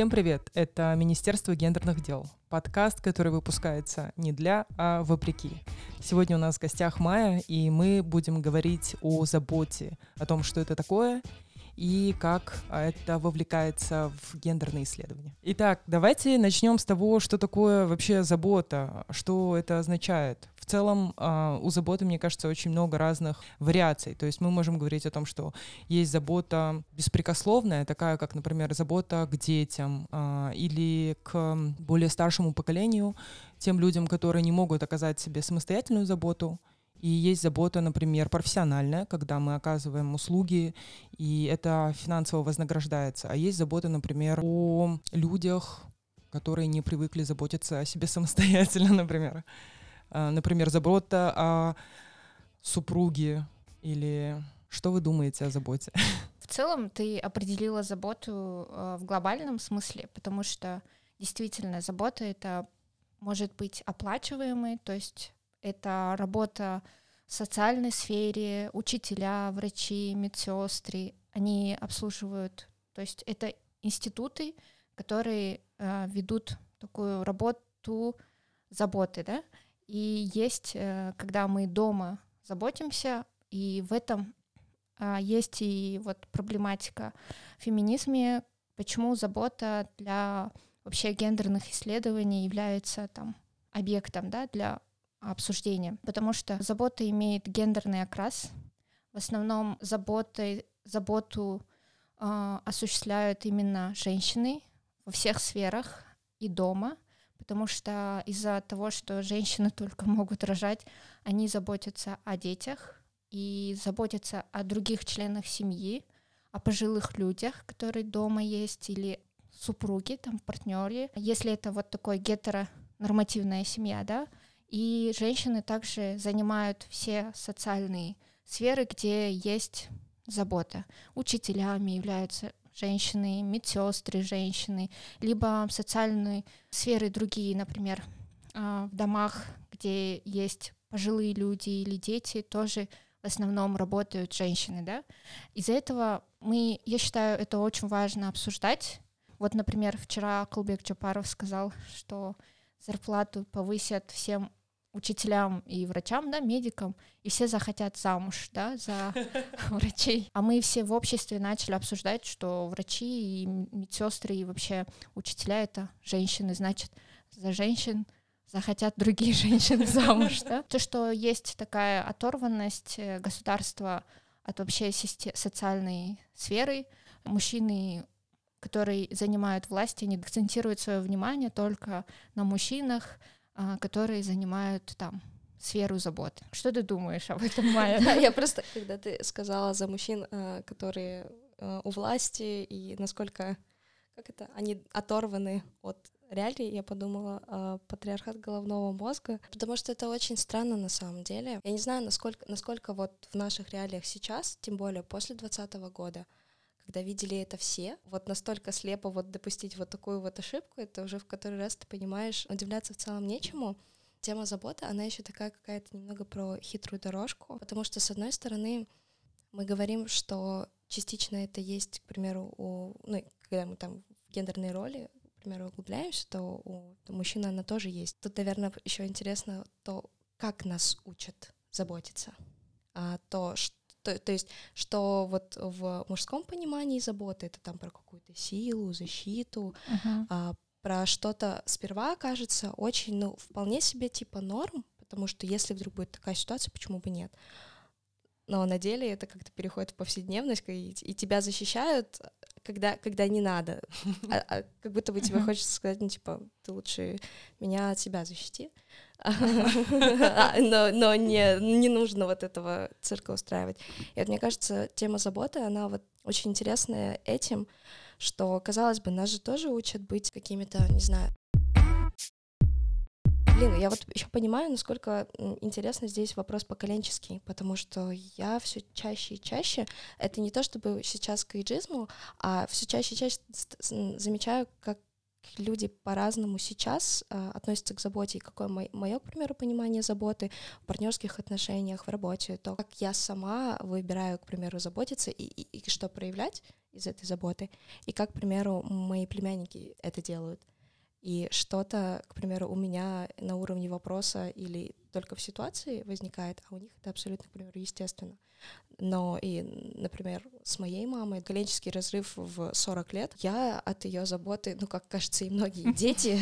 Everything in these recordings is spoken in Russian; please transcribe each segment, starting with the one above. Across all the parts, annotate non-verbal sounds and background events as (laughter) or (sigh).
Всем привет! Это Министерство гендерных дел. Подкаст, который выпускается не для, а вопреки. Сегодня у нас в гостях Майя, и мы будем говорить о заботе, о том, что это такое и как это вовлекается в гендерные исследования. Итак, давайте начнем с того, что такое вообще забота, что это означает. В целом а, у заботы, мне кажется, очень много разных вариаций. То есть мы можем говорить о том, что есть забота беспрекословная, такая как, например, забота к детям а, или к более старшему поколению, тем людям, которые не могут оказать себе самостоятельную заботу. И есть забота, например, профессиональная, когда мы оказываем услуги, и это финансово вознаграждается. А есть забота, например, о людях, которые не привыкли заботиться о себе (laughs) самостоятельно, например. А, например, забота о супруге или что вы думаете о заботе? (laughs) В целом ты определила заботу э, в глобальном смысле, потому что действительно забота это может быть оплачиваемой, то есть это работа в социальной сфере, учителя, врачи, медсестры, они обслуживают, то есть это институты, которые э, ведут такую работу заботы, да, и есть, э, когда мы дома заботимся, и в этом э, есть и вот проблематика в феминизме, почему забота для вообще гендерных исследований является там объектом, да, для обсуждения, потому что забота имеет гендерный окрас. В основном заботы, заботу э, осуществляют именно женщины во всех сферах и дома, потому что из-за того, что женщины только могут рожать, они заботятся о детях и заботятся о других членах семьи, о пожилых людях, которые дома есть, или супруги, там, партнеры. Если это вот такой гетеронормативная семья, да, и женщины также занимают все социальные сферы, где есть забота. Учителями являются женщины, медсестры женщины, либо социальные сферы другие, например, а, в домах, где есть пожилые люди или дети, тоже в основном работают женщины, да. Из-за этого мы, я считаю, это очень важно обсуждать. Вот, например, вчера Кулбек Джапаров сказал, что зарплату повысят всем учителям и врачам, да, медикам, и все захотят замуж, да, за (laughs) врачей. А мы все в обществе начали обсуждать, что врачи и медсестры и вообще учителя — это женщины, значит, за женщин захотят другие (laughs) женщины замуж, да. То, что есть такая оторванность э, государства от вообще социальной сферы, мужчины которые занимают власть, они акцентируют свое внимание только на мужчинах, которые занимают там сферу заботы. Что ты думаешь об этом, (laughs) Майя? Я просто, (laughs) когда ты сказала за мужчин, а, которые а, у власти и насколько, как это, они оторваны от реалий, я подумала патриархат головного мозга, потому что это очень странно на самом деле. Я не знаю, насколько, насколько вот в наших реалиях сейчас, тем более после двадцатого года, когда видели это все, вот настолько слепо вот допустить вот такую вот ошибку, это уже в который раз ты понимаешь, удивляться в целом нечему. Тема заботы, она еще такая какая-то немного про хитрую дорожку, потому что, с одной стороны, мы говорим, что частично это есть, к примеру, у, ну, когда мы там в гендерной роли, к примеру, углубляемся, то у, у мужчины она тоже есть. Тут, наверное, еще интересно то, как нас учат заботиться. А то, что то, то есть, что вот в мужском понимании заботы это там про какую-то силу, защиту, uh-huh. а, про что-то сперва кажется очень, ну, вполне себе типа норм, потому что если вдруг будет такая ситуация, почему бы нет? Но на деле это как-то переходит в повседневность, и, и тебя защищают, когда, когда не надо. (laughs) А, а как будто бы тебе хочется сказать, ну, типа, ты лучше меня от себя защити. А, (laughs) но, но не, не нужно вот этого цирка устраивать. И вот мне кажется, тема заботы, она вот очень интересная этим, что, казалось бы, нас же тоже учат быть какими-то, не знаю, Блин, я вот еще понимаю, насколько интересно здесь вопрос поколенческий, потому что я все чаще и чаще, это не то чтобы сейчас к эйджизму, а все чаще и чаще замечаю, как люди по-разному сейчас э, относятся к заботе, и какое мое, к примеру, понимание заботы в партнерских отношениях, в работе, то, как я сама выбираю, к примеру, заботиться и, и, и что проявлять из этой заботы, и как, к примеру, мои племянники это делают. И что-то, к примеру, у меня на уровне вопроса или только в ситуации возникает, а у них это абсолютно, к примеру, естественно. Но и, например, с моей мамой коленческий разрыв в 40 лет, я от ее заботы, ну, как кажется, и многие (laughs) дети,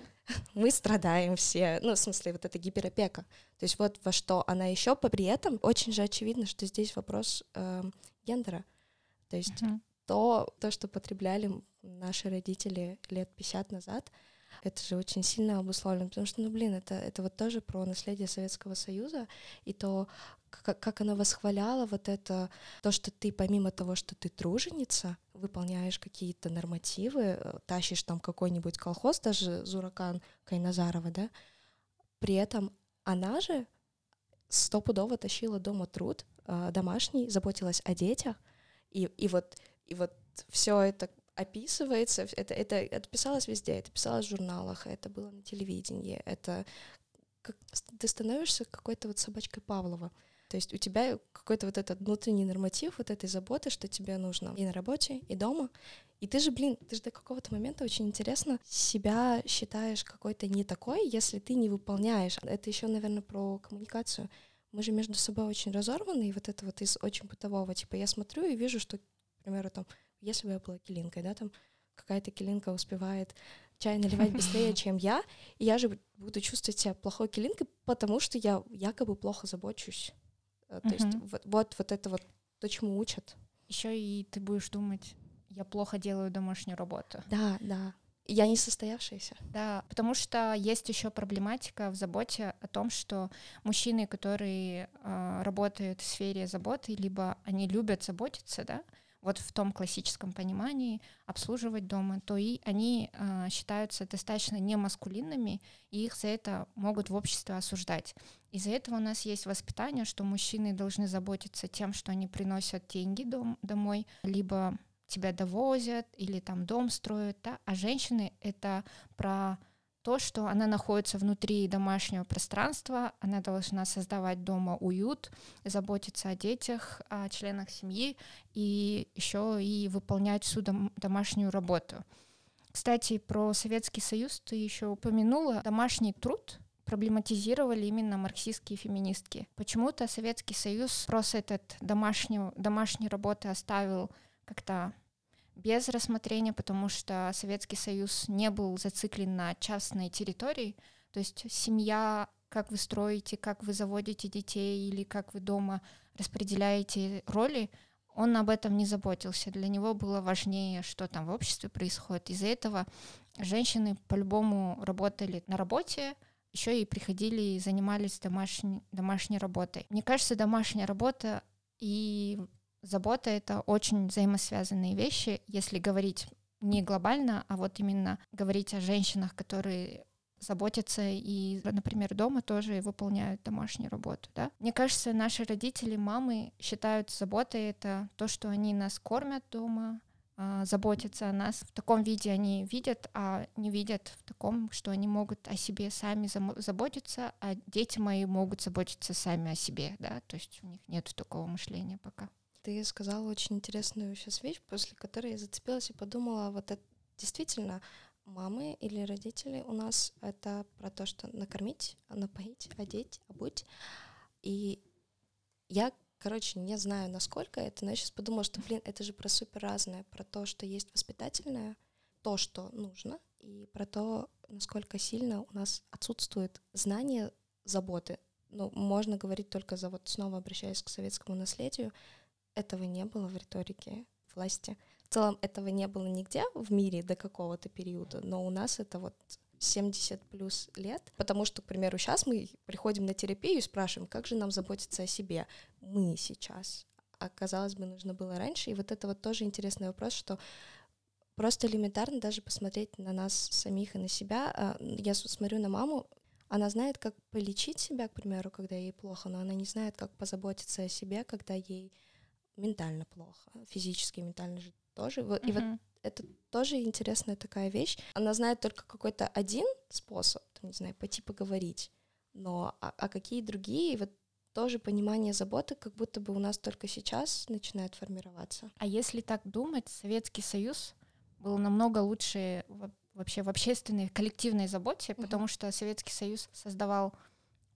(laughs) мы страдаем все, ну, в смысле, вот эта гиперопека. То есть вот во что она еще, при этом очень же очевидно, что здесь вопрос э, гендера. То есть uh-huh. то, то, что потребляли наши родители лет 50 назад, это же очень сильно обусловлено, потому что, ну, блин, это, это вот тоже про наследие Советского Союза, и то, как, как она восхваляла вот это, то, что ты помимо того, что ты труженица, выполняешь какие-то нормативы, э, тащишь там какой-нибудь колхоз, даже Зуракан Кайназарова, да, при этом она же стопудово тащила дома труд э, домашний, заботилась о детях, и, и вот и вот все это описывается, это, это, это писалось везде, это писалось в журналах, это было на телевидении, это как, ты становишься какой-то вот собачкой Павлова. То есть у тебя какой-то вот этот внутренний норматив вот этой заботы, что тебе нужно и на работе, и дома. И ты же, блин, ты же до какого-то момента очень интересно себя считаешь какой-то не такой, если ты не выполняешь. Это еще, наверное, про коммуникацию. Мы же между собой очень разорваны, и вот это вот из очень бытового, типа я смотрю и вижу, что, к примеру, там если бы я была килинкой, да, там какая-то килинка успевает чай наливать быстрее, чем я, и я же буду чувствовать себя плохой килинкой, потому что я якобы плохо забочусь. Э, то есть вот, вот, вот это вот то, чему учат. Еще и ты будешь думать, я плохо делаю домашнюю работу. Да, да. Я не состоявшаяся. Да, потому что есть еще проблематика в заботе о том, что мужчины, которые э, работают в сфере заботы, либо они любят заботиться, да, вот в том классическом понимании обслуживать дома, то и они э, считаются достаточно немаскулинными, и их за это могут в обществе осуждать. Из-за этого у нас есть воспитание, что мужчины должны заботиться тем, что они приносят деньги дом, домой, либо тебя довозят или там дом строят, да? а женщины это про то, что она находится внутри домашнего пространства, она должна создавать дома уют, заботиться о детях, о членах семьи и еще и выполнять всю дом, домашнюю работу. Кстати, про Советский Союз ты еще упомянула. Домашний труд проблематизировали именно марксистские феминистки. Почему-то Советский Союз просто этот домашнюю, домашней работы оставил как-то без рассмотрения, потому что Советский Союз не был зациклен на частной территории, то есть семья, как вы строите, как вы заводите детей или как вы дома распределяете роли, он об этом не заботился. Для него было важнее, что там в обществе происходит. Из-за этого женщины по-любому работали на работе, еще и приходили и занимались домашней, домашней работой. Мне кажется, домашняя работа и забота — это очень взаимосвязанные вещи, если говорить не глобально, а вот именно говорить о женщинах, которые заботятся и, например, дома тоже выполняют домашнюю работу, да. Мне кажется, наши родители, мамы считают заботой это то, что они нас кормят дома, а, заботятся о нас. В таком виде они видят, а не видят в таком, что они могут о себе сами заботиться, а дети мои могут заботиться сами о себе, да, то есть у них нет такого мышления пока. Ты сказала очень интересную сейчас вещь, после которой я зацепилась и подумала, вот это действительно мамы или родители у нас это про то, что накормить, напоить, одеть, обуть. И я, короче, не знаю, насколько это, но я сейчас подумала, что, блин, это же про супер разное, про то, что есть воспитательное, то, что нужно, и про то, насколько сильно у нас отсутствует знание заботы. Ну, можно говорить только за вот снова обращаясь к советскому наследию, этого не было в риторике власти. В целом этого не было нигде в мире до какого-то периода, но у нас это вот 70 плюс лет, потому что, к примеру, сейчас мы приходим на терапию и спрашиваем, как же нам заботиться о себе. Мы сейчас. А казалось бы, нужно было раньше. И вот это вот тоже интересный вопрос, что просто элементарно даже посмотреть на нас самих и на себя. А, я смотрю на маму, она знает, как полечить себя, к примеру, когда ей плохо, но она не знает, как позаботиться о себе, когда ей ментально плохо, физически, ментально же тоже. И вот это тоже интересная такая вещь. Она знает только какой-то один способ, там, не знаю, пойти поговорить, но а, а какие другие, вот тоже понимание заботы, как будто бы у нас только сейчас начинает формироваться. А если так думать, Советский Союз был намного лучше вообще в общественной, коллективной заботе, mm-hmm. потому что Советский Союз создавал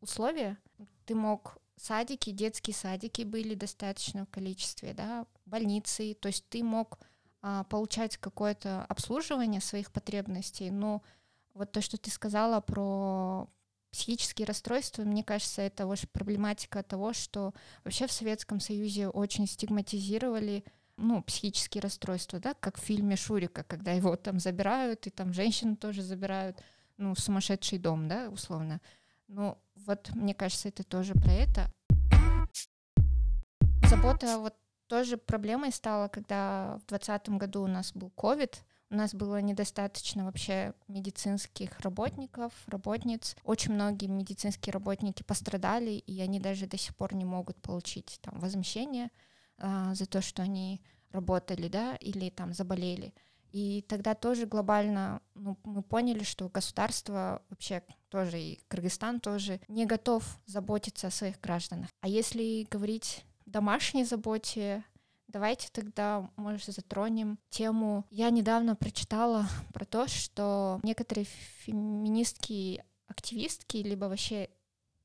условия. Ты мог садики, детские садики были достаточно в количестве, да, больницы, то есть ты мог а, получать какое-то обслуживание своих потребностей, но вот то, что ты сказала про психические расстройства, мне кажется, это очень проблематика того, что вообще в Советском Союзе очень стигматизировали ну, психические расстройства, да, как в фильме Шурика, когда его там забирают, и там женщину тоже забирают, ну, в сумасшедший дом, да, условно. Ну, вот, мне кажется, это тоже про это. Забота вот тоже проблемой стала, когда в 2020 году у нас был ковид, у нас было недостаточно вообще медицинских работников, работниц. Очень многие медицинские работники пострадали, и они даже до сих пор не могут получить там возмещение а, за то, что они работали, да, или там заболели. И тогда тоже глобально ну, мы поняли, что государство вообще тоже и Кыргызстан тоже не готов заботиться о своих гражданах. А если говорить домашней заботе, Давайте тогда, может, затронем тему. Я недавно прочитала (laughs) про то, что некоторые феминистки, активистки, либо вообще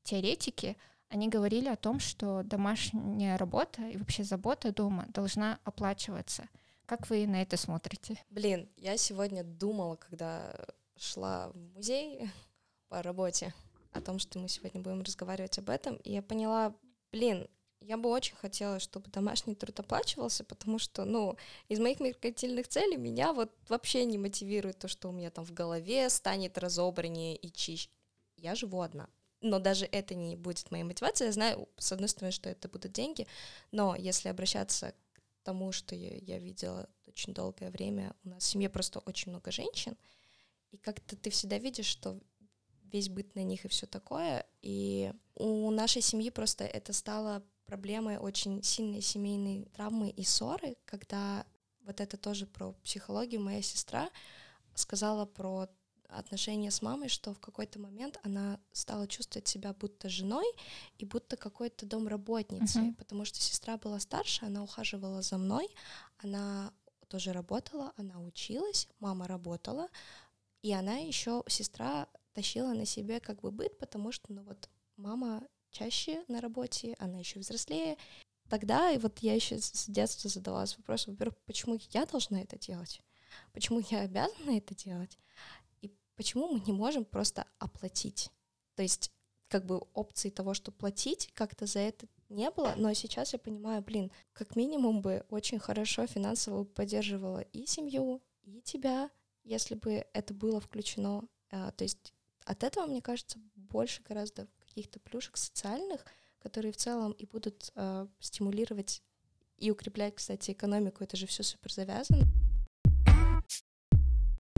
теоретики, они говорили о том, что домашняя работа и вообще забота дома должна оплачиваться. Как вы на это смотрите? Блин, я сегодня думала, когда шла в музей (laughs) по работе, о том, что мы сегодня будем разговаривать об этом, и я поняла, блин, я бы очень хотела, чтобы домашний труд оплачивался, потому что, ну, из моих меркантильных целей меня вот вообще не мотивирует то, что у меня там в голове станет разобраннее и чище. Я живу одна. Но даже это не будет моей мотивацией. Я знаю, с одной стороны, что это будут деньги, но если обращаться тому, что я, я видела очень долгое время, у нас в семье просто очень много женщин, и как-то ты всегда видишь, что весь быт на них и все такое. И у нашей семьи просто это стало проблемой очень сильной семейной травмы и ссоры, когда вот это тоже про психологию моя сестра сказала про отношения с мамой, что в какой-то момент она стала чувствовать себя будто женой и будто какой-то домработницей, uh-huh. потому что сестра была старше, она ухаживала за мной, она тоже работала, она училась, мама работала, и она еще, сестра тащила на себе как бы быт, потому что, ну вот, мама чаще на работе, она еще взрослее. Тогда и вот я еще с детства задавалась вопросом, во-первых, почему я должна это делать? Почему я обязана это делать? Почему мы не можем просто оплатить? То есть как бы опции того, что платить, как-то за это не было, но сейчас я понимаю, блин, как минимум бы очень хорошо финансово поддерживала и семью, и тебя, если бы это было включено. А, то есть от этого, мне кажется, больше гораздо каких-то плюшек социальных, которые в целом и будут э, стимулировать и укреплять, кстати, экономику. Это же все супер завязано.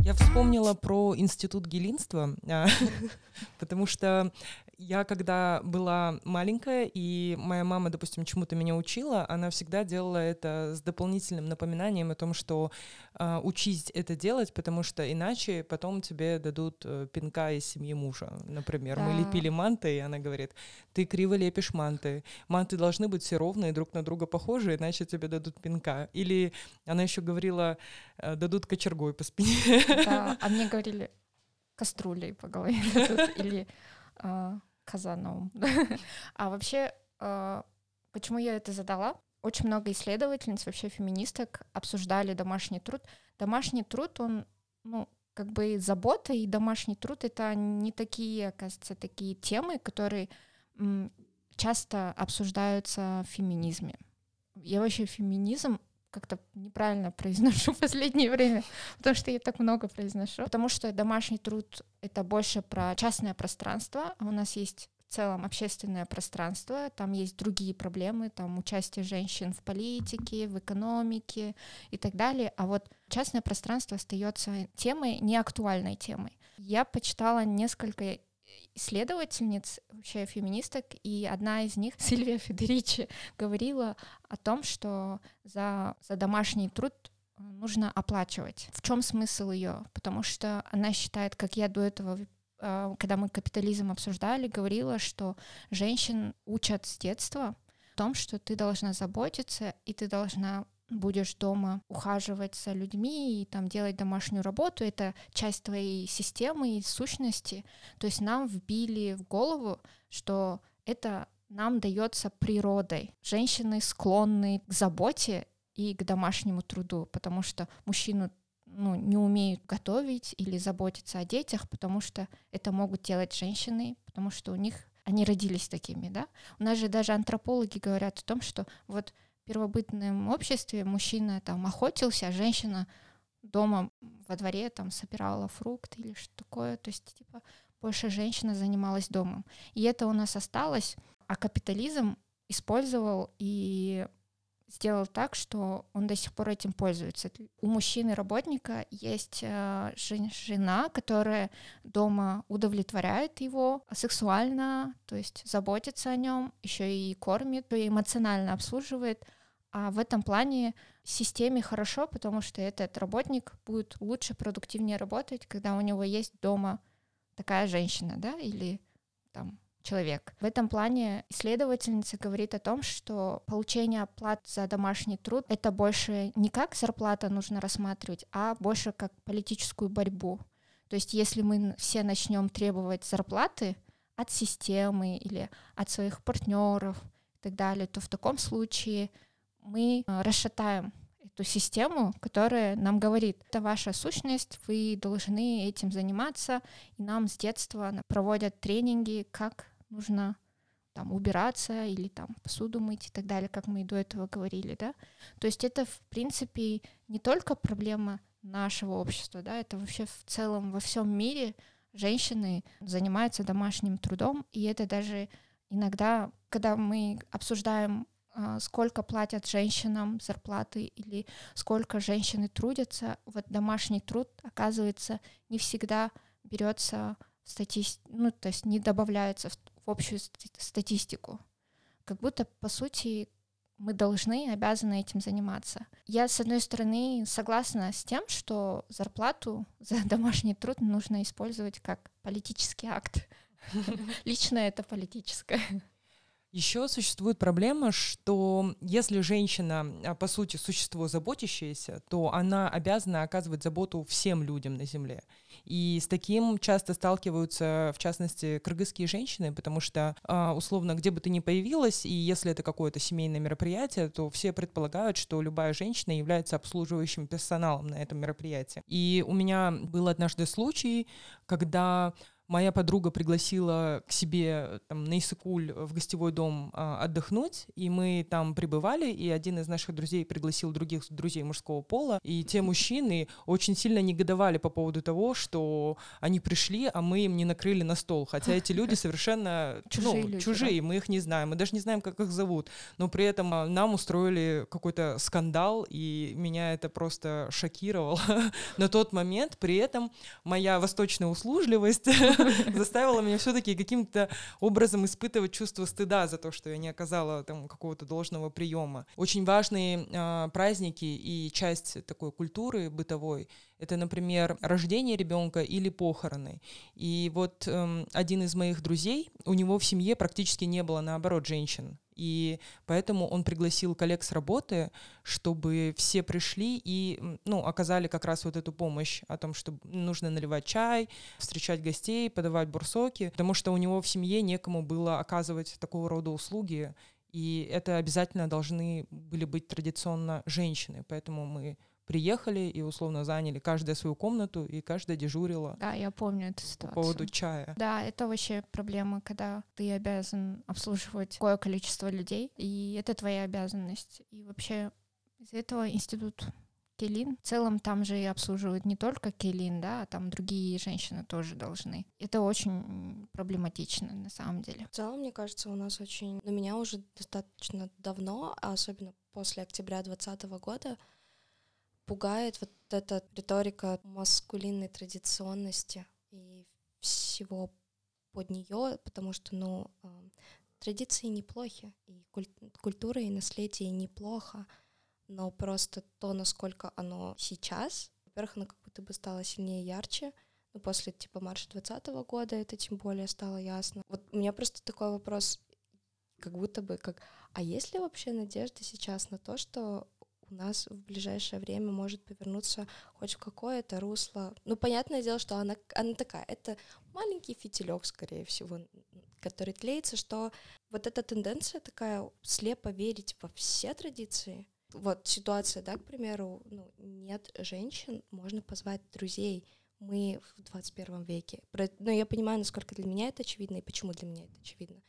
Я вспомнила про институт гелинства, а, (laughs) потому что я когда была маленькая, и моя мама, допустим, чему-то меня учила, она всегда делала это с дополнительным напоминанием о том, что э, учись это делать, потому что иначе потом тебе дадут э, пинка из семьи мужа. Например, да. мы лепили манты, и она говорит, ты криво лепишь манты. Манты должны быть все ровные, друг на друга похожи, иначе тебе дадут пинка. Или она еще говорила, э, дадут кочергой по спине. Да, а мне говорили, кастрюлей по голове или а, Казановым. (laughs) а вообще, а, почему я это задала? Очень много исследовательниц, вообще феминисток, обсуждали домашний труд. Домашний труд, он, ну, как бы забота и домашний труд — это не такие, оказывается, такие темы, которые часто обсуждаются в феминизме. Я вообще феминизм как-то неправильно произношу в последнее время, потому что я так много произношу. Потому что домашний труд — это больше про частное пространство, а у нас есть в целом общественное пространство, там есть другие проблемы, там участие женщин в политике, в экономике и так далее, а вот частное пространство остается темой, неактуальной темой. Я почитала несколько исследовательниц, вообще феминисток, и одна из них, (laughs) Сильвия Федеричи, говорила о том, что за, за домашний труд нужно оплачивать. В чем смысл ее? Потому что она считает, как я до этого э, когда мы капитализм обсуждали, говорила, что женщин учат с детства в том, что ты должна заботиться, и ты должна будешь дома ухаживать за людьми и там делать домашнюю работу, это часть твоей системы и сущности. То есть нам вбили в голову, что это нам дается природой. Женщины склонны к заботе и к домашнему труду, потому что мужчину ну, не умеют готовить или заботиться о детях, потому что это могут делать женщины, потому что у них они родились такими, да. У нас же даже антропологи говорят о том, что вот первобытном обществе мужчина там охотился, а женщина дома во дворе там собирала фрукты или что такое, то есть типа больше женщина занималась домом. И это у нас осталось, а капитализм использовал и сделал так, что он до сих пор этим пользуется. У мужчины-работника есть э, жена, которая дома удовлетворяет его сексуально, то есть заботится о нем, еще и кормит, и эмоционально обслуживает. А в этом плане системе хорошо, потому что этот работник будет лучше, продуктивнее работать, когда у него есть дома такая женщина, да, или там человек. В этом плане исследовательница говорит о том, что получение оплат за домашний труд это больше не как зарплата нужно рассматривать, а больше как политическую борьбу. То есть если мы все начнем требовать зарплаты от системы или от своих партнеров и так далее, то в таком случае мы э, расшатаем эту систему, которая нам говорит, это ваша сущность, вы должны этим заниматься, и нам с детства проводят тренинги, как нужно там убираться или там посуду мыть и так далее, как мы и до этого говорили, да. То есть это, в принципе, не только проблема нашего общества, да, это вообще в целом во всем мире женщины занимаются домашним трудом, и это даже иногда, когда мы обсуждаем, а, сколько платят женщинам зарплаты или сколько женщины трудятся, вот домашний труд, оказывается, не всегда берется стати... ну, то есть не добавляется в в общую статистику. Как будто, по сути, мы должны, обязаны этим заниматься. Я, с одной стороны, согласна с тем, что зарплату (laughs) за домашний труд нужно использовать как политический акт. (laughs) Лично это политическое. Еще существует проблема, что если женщина, а, по сути, существо заботящееся, то она обязана оказывать заботу всем людям на Земле. И с таким часто сталкиваются, в частности, кыргызские женщины, потому что, а, условно, где бы ты ни появилась, и если это какое-то семейное мероприятие, то все предполагают, что любая женщина является обслуживающим персоналом на этом мероприятии. И у меня был однажды случай, когда моя подруга пригласила к себе там, на Исыкуль в гостевой дом а, отдохнуть, и мы там пребывали, и один из наших друзей пригласил других друзей мужского пола, и те мужчины очень сильно негодовали по поводу того, что они пришли, а мы им не накрыли на стол, хотя эти (laughs) люди совершенно чужие, ну, люди, чужие да? мы их не знаем, мы даже не знаем, как их зовут, но при этом а, нам устроили какой-то скандал, и меня это просто шокировало. (laughs) На тот момент, при этом моя восточная услужливость (laughs) (laughs) заставила меня все-таки каким-то образом испытывать чувство стыда за то, что я не оказала там какого-то должного приема. Очень важные э, праздники и часть такой культуры бытовой это, например, рождение ребенка или похороны. И вот эм, один из моих друзей, у него в семье практически не было, наоборот, женщин. И поэтому он пригласил коллег с работы, чтобы все пришли и ну, оказали как раз вот эту помощь о том, что нужно наливать чай, встречать гостей, подавать бурсоки, потому что у него в семье некому было оказывать такого рода услуги, и это обязательно должны были быть традиционно женщины, поэтому мы приехали и условно заняли каждая свою комнату, и каждая дежурила. Да, я помню эту ситуацию. По поводу чая. Да, это вообще проблема, когда ты обязан обслуживать такое количество людей, и это твоя обязанность. И вообще из этого институт Келин. В целом там же и обслуживают не только Келин, да, а там другие женщины тоже должны. Это очень проблематично на самом деле. В целом, мне кажется, у нас очень... На меня уже достаточно давно, а особенно после октября 2020 года, пугает вот эта риторика маскулинной традиционности и всего под нее, потому что, ну, традиции неплохи, и культура и наследие неплохо, но просто то, насколько оно сейчас, во-первых, оно как будто бы стало сильнее ярче, ну, после, типа, марша 20 года это тем более стало ясно. Вот у меня просто такой вопрос, как будто бы, как, а есть ли вообще надежда сейчас на то, что нас в ближайшее время может повернуться хоть в какое-то русло. Ну, понятное дело, что она, она такая, это маленький фитилек, скорее всего, который тлеется, что вот эта тенденция такая слепо верить во все традиции. Вот ситуация, да, к примеру, ну, нет женщин, можно позвать друзей. Мы в 21 веке. Но я понимаю, насколько для меня это очевидно и почему для меня это очевидно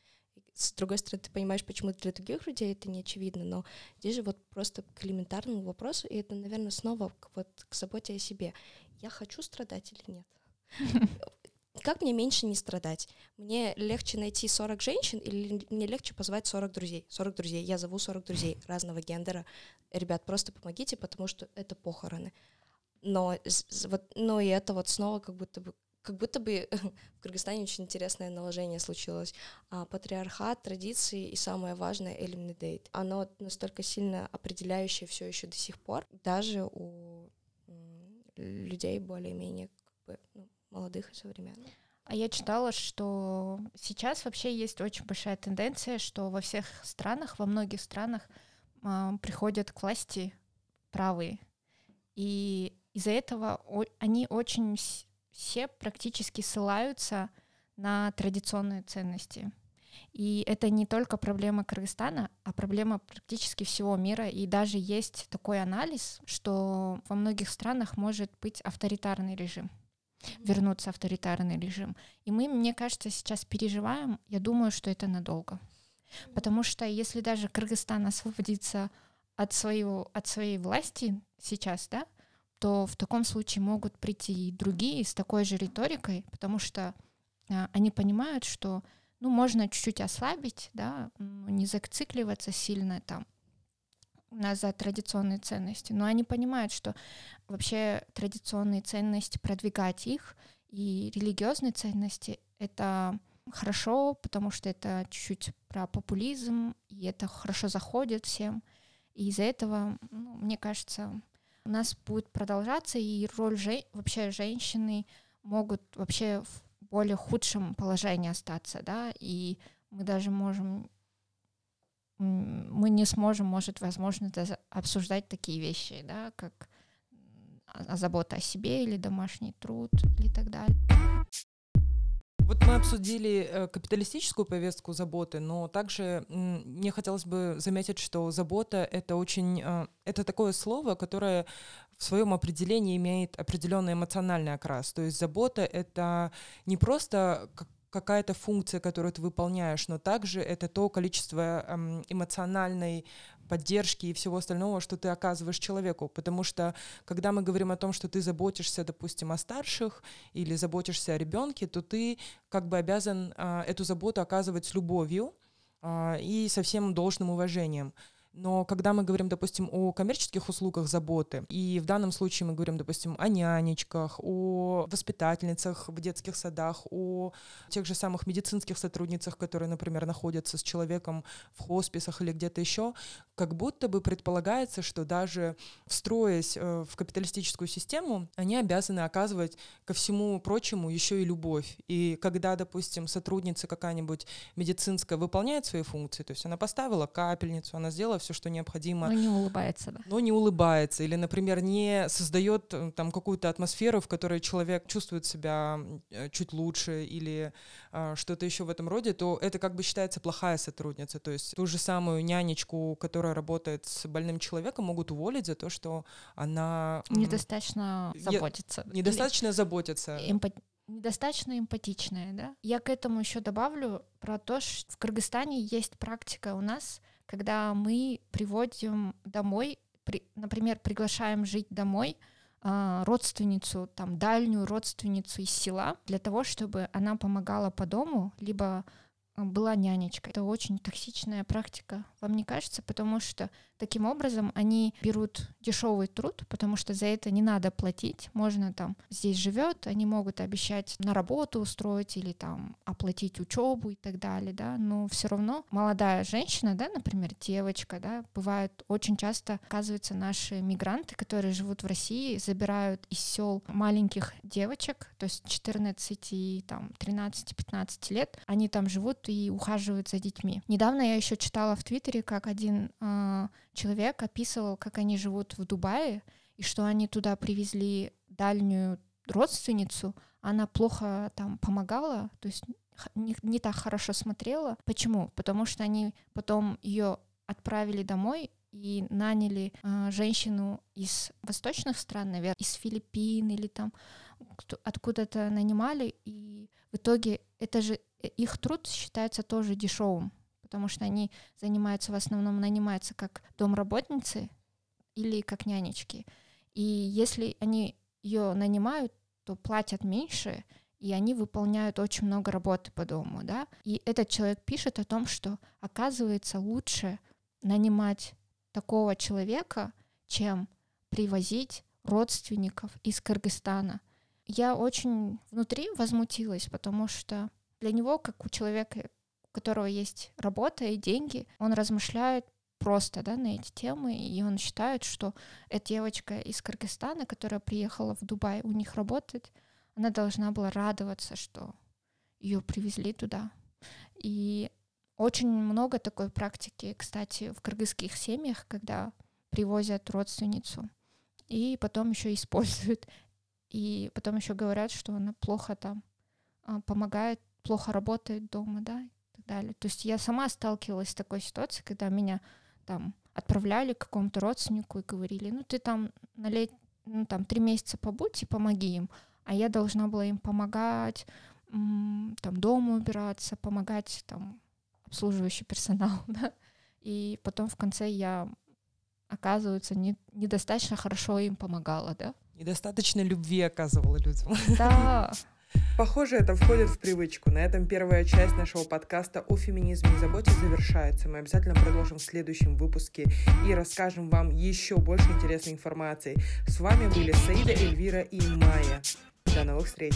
с другой стороны, ты понимаешь, почему для других людей это не очевидно, но здесь же вот просто к элементарному вопросу, и это, наверное, снова к, вот, к заботе о себе. Я хочу страдать или нет? (laughs) Как мне меньше не страдать? Мне легче найти 40 женщин или мне легче позвать 40 друзей? 40 друзей. Я зову 40 друзей (laughs) разного гендера. Ребят, просто помогите, потому что это похороны. Но, вот, но и это вот снова как будто бы как будто бы (laughs) в Кыргызстане очень интересное наложение случилось. А, патриархат, традиции и самое важное элимнидейт. Оно настолько сильно определяющее все еще до сих пор, даже у людей более-менее как бы, ну, молодых и современных. А я читала, что сейчас вообще есть очень большая тенденция, что во всех странах, во многих странах э, приходят к власти правые. И из-за этого о- они очень все практически ссылаются на традиционные ценности. И это не только проблема Кыргызстана, а проблема практически всего мира. И даже есть такой анализ, что во многих странах может быть авторитарный режим, вернуться авторитарный режим. И мы, мне кажется, сейчас переживаем, я думаю, что это надолго. Потому что если даже Кыргызстан освободится от, своего, от своей власти сейчас, да, то в таком случае могут прийти и другие с такой же риторикой, потому что а, они понимают, что ну, можно чуть-чуть ослабить, да, не зацикливаться сильно там за традиционные ценности, но они понимают, что вообще традиционные ценности, продвигать их и религиозные ценности — это хорошо, потому что это чуть-чуть про популизм, и это хорошо заходит всем. И из-за этого, ну, мне кажется, у нас будет продолжаться, и роль же, вообще женщины могут вообще в более худшем положении остаться, да, и мы даже можем, мы не сможем, может, возможно, обсуждать такие вещи, да, как забота о себе или домашний труд или так далее. Вот мы обсудили э, капиталистическую повестку заботы, но также мне хотелось бы заметить, что забота это очень э, это такое слово, которое в своем определении имеет определенный эмоциональный окрас. То есть забота это не просто какая-то функция, которую ты выполняешь, но также это то количество эм, эмоциональной поддержки и всего остального, что ты оказываешь человеку. Потому что, когда мы говорим о том, что ты заботишься, допустим, о старших или заботишься о ребенке, то ты как бы обязан э, эту заботу оказывать с любовью э, и со всем должным уважением. Но когда мы говорим, допустим, о коммерческих услугах заботы, и в данном случае мы говорим, допустим, о нянечках, о воспитательницах в детских садах, о тех же самых медицинских сотрудницах, которые, например, находятся с человеком в хосписах или где-то еще, как будто бы предполагается, что даже встроясь э, в капиталистическую систему, они обязаны оказывать ко всему прочему еще и любовь. И когда, допустим, сотрудница какая-нибудь медицинская выполняет свои функции, то есть она поставила капельницу, она сделала все, что необходимо. Но не улыбается, да. Но не улыбается. Или, например, не создает э, там какую-то атмосферу, в которой человек чувствует себя э, чуть лучше или э, что-то еще в этом роде, то это как бы считается плохая сотрудница. То есть ту же самую нянечку, которая работает с больным человеком, могут уволить за то, что она... Недостаточно заботится. Недостаточно Или заботится. Эмпати недостаточно эмпатичная, да. Я к этому еще добавлю про то, что в Кыргызстане есть практика у нас, когда мы приводим домой, при, например, приглашаем жить домой э, родственницу, там, дальнюю родственницу из села, для того, чтобы она помогала по дому, либо была нянечкой. Это очень токсичная практика, вам не кажется? Потому что таким образом они берут дешевый труд, потому что за это не надо платить. Можно там здесь живет, они могут обещать на работу устроить или там оплатить учебу и так далее, да, но все равно молодая женщина, да, например, девочка, да, бывает очень часто, оказывается, наши мигранты, которые живут в России, забирают из сел маленьких девочек, то есть 14 и там 13-15 лет, они там живут и ухаживают за детьми. Недавно я еще читала в Твиттере, как один э, человек описывал, как они живут в Дубае, и что они туда привезли дальнюю родственницу, она плохо там помогала, то есть не, не так хорошо смотрела. Почему? Потому что они потом ее отправили домой и наняли э, женщину из восточных стран, наверное, из Филиппин или там откуда-то нанимали, и в итоге это же э, их труд считается тоже дешевым, потому что они занимаются в основном нанимаются как домработницы или как нянечки. И если они ее нанимают, то платят меньше, и они выполняют очень много работы по дому, да. И этот человек пишет о том, что оказывается лучше нанимать такого человека, чем привозить родственников из Кыргызстана. Я очень внутри возмутилась, потому что для него, как у человека, которого есть работа и деньги, он размышляет просто да, на эти темы, и он считает, что эта девочка из Кыргызстана, которая приехала в Дубай у них работать, она должна была радоваться, что ее привезли туда. И очень много такой практики, кстати, в кыргызских семьях, когда привозят родственницу и потом еще используют, и потом еще говорят, что она плохо там а, помогает, плохо работает дома, да, далее. То есть я сама сталкивалась с такой ситуацией, когда меня там отправляли к какому-то родственнику и говорили, ну ты там на лет, ну там три месяца побудь и помоги им, а я должна была им помогать, там дома убираться, помогать там обслуживающий персонал, (laughs) да, и потом в конце я, оказывается, не, недостаточно хорошо им помогала, да. Недостаточно любви оказывала людям. Да. (laughs) Похоже, это входит в привычку. На этом первая часть нашего подкаста о феминизме и заботе завершается. Мы обязательно продолжим в следующем выпуске и расскажем вам еще больше интересной информации. С вами были Саида, Эльвира и Майя. До новых встреч!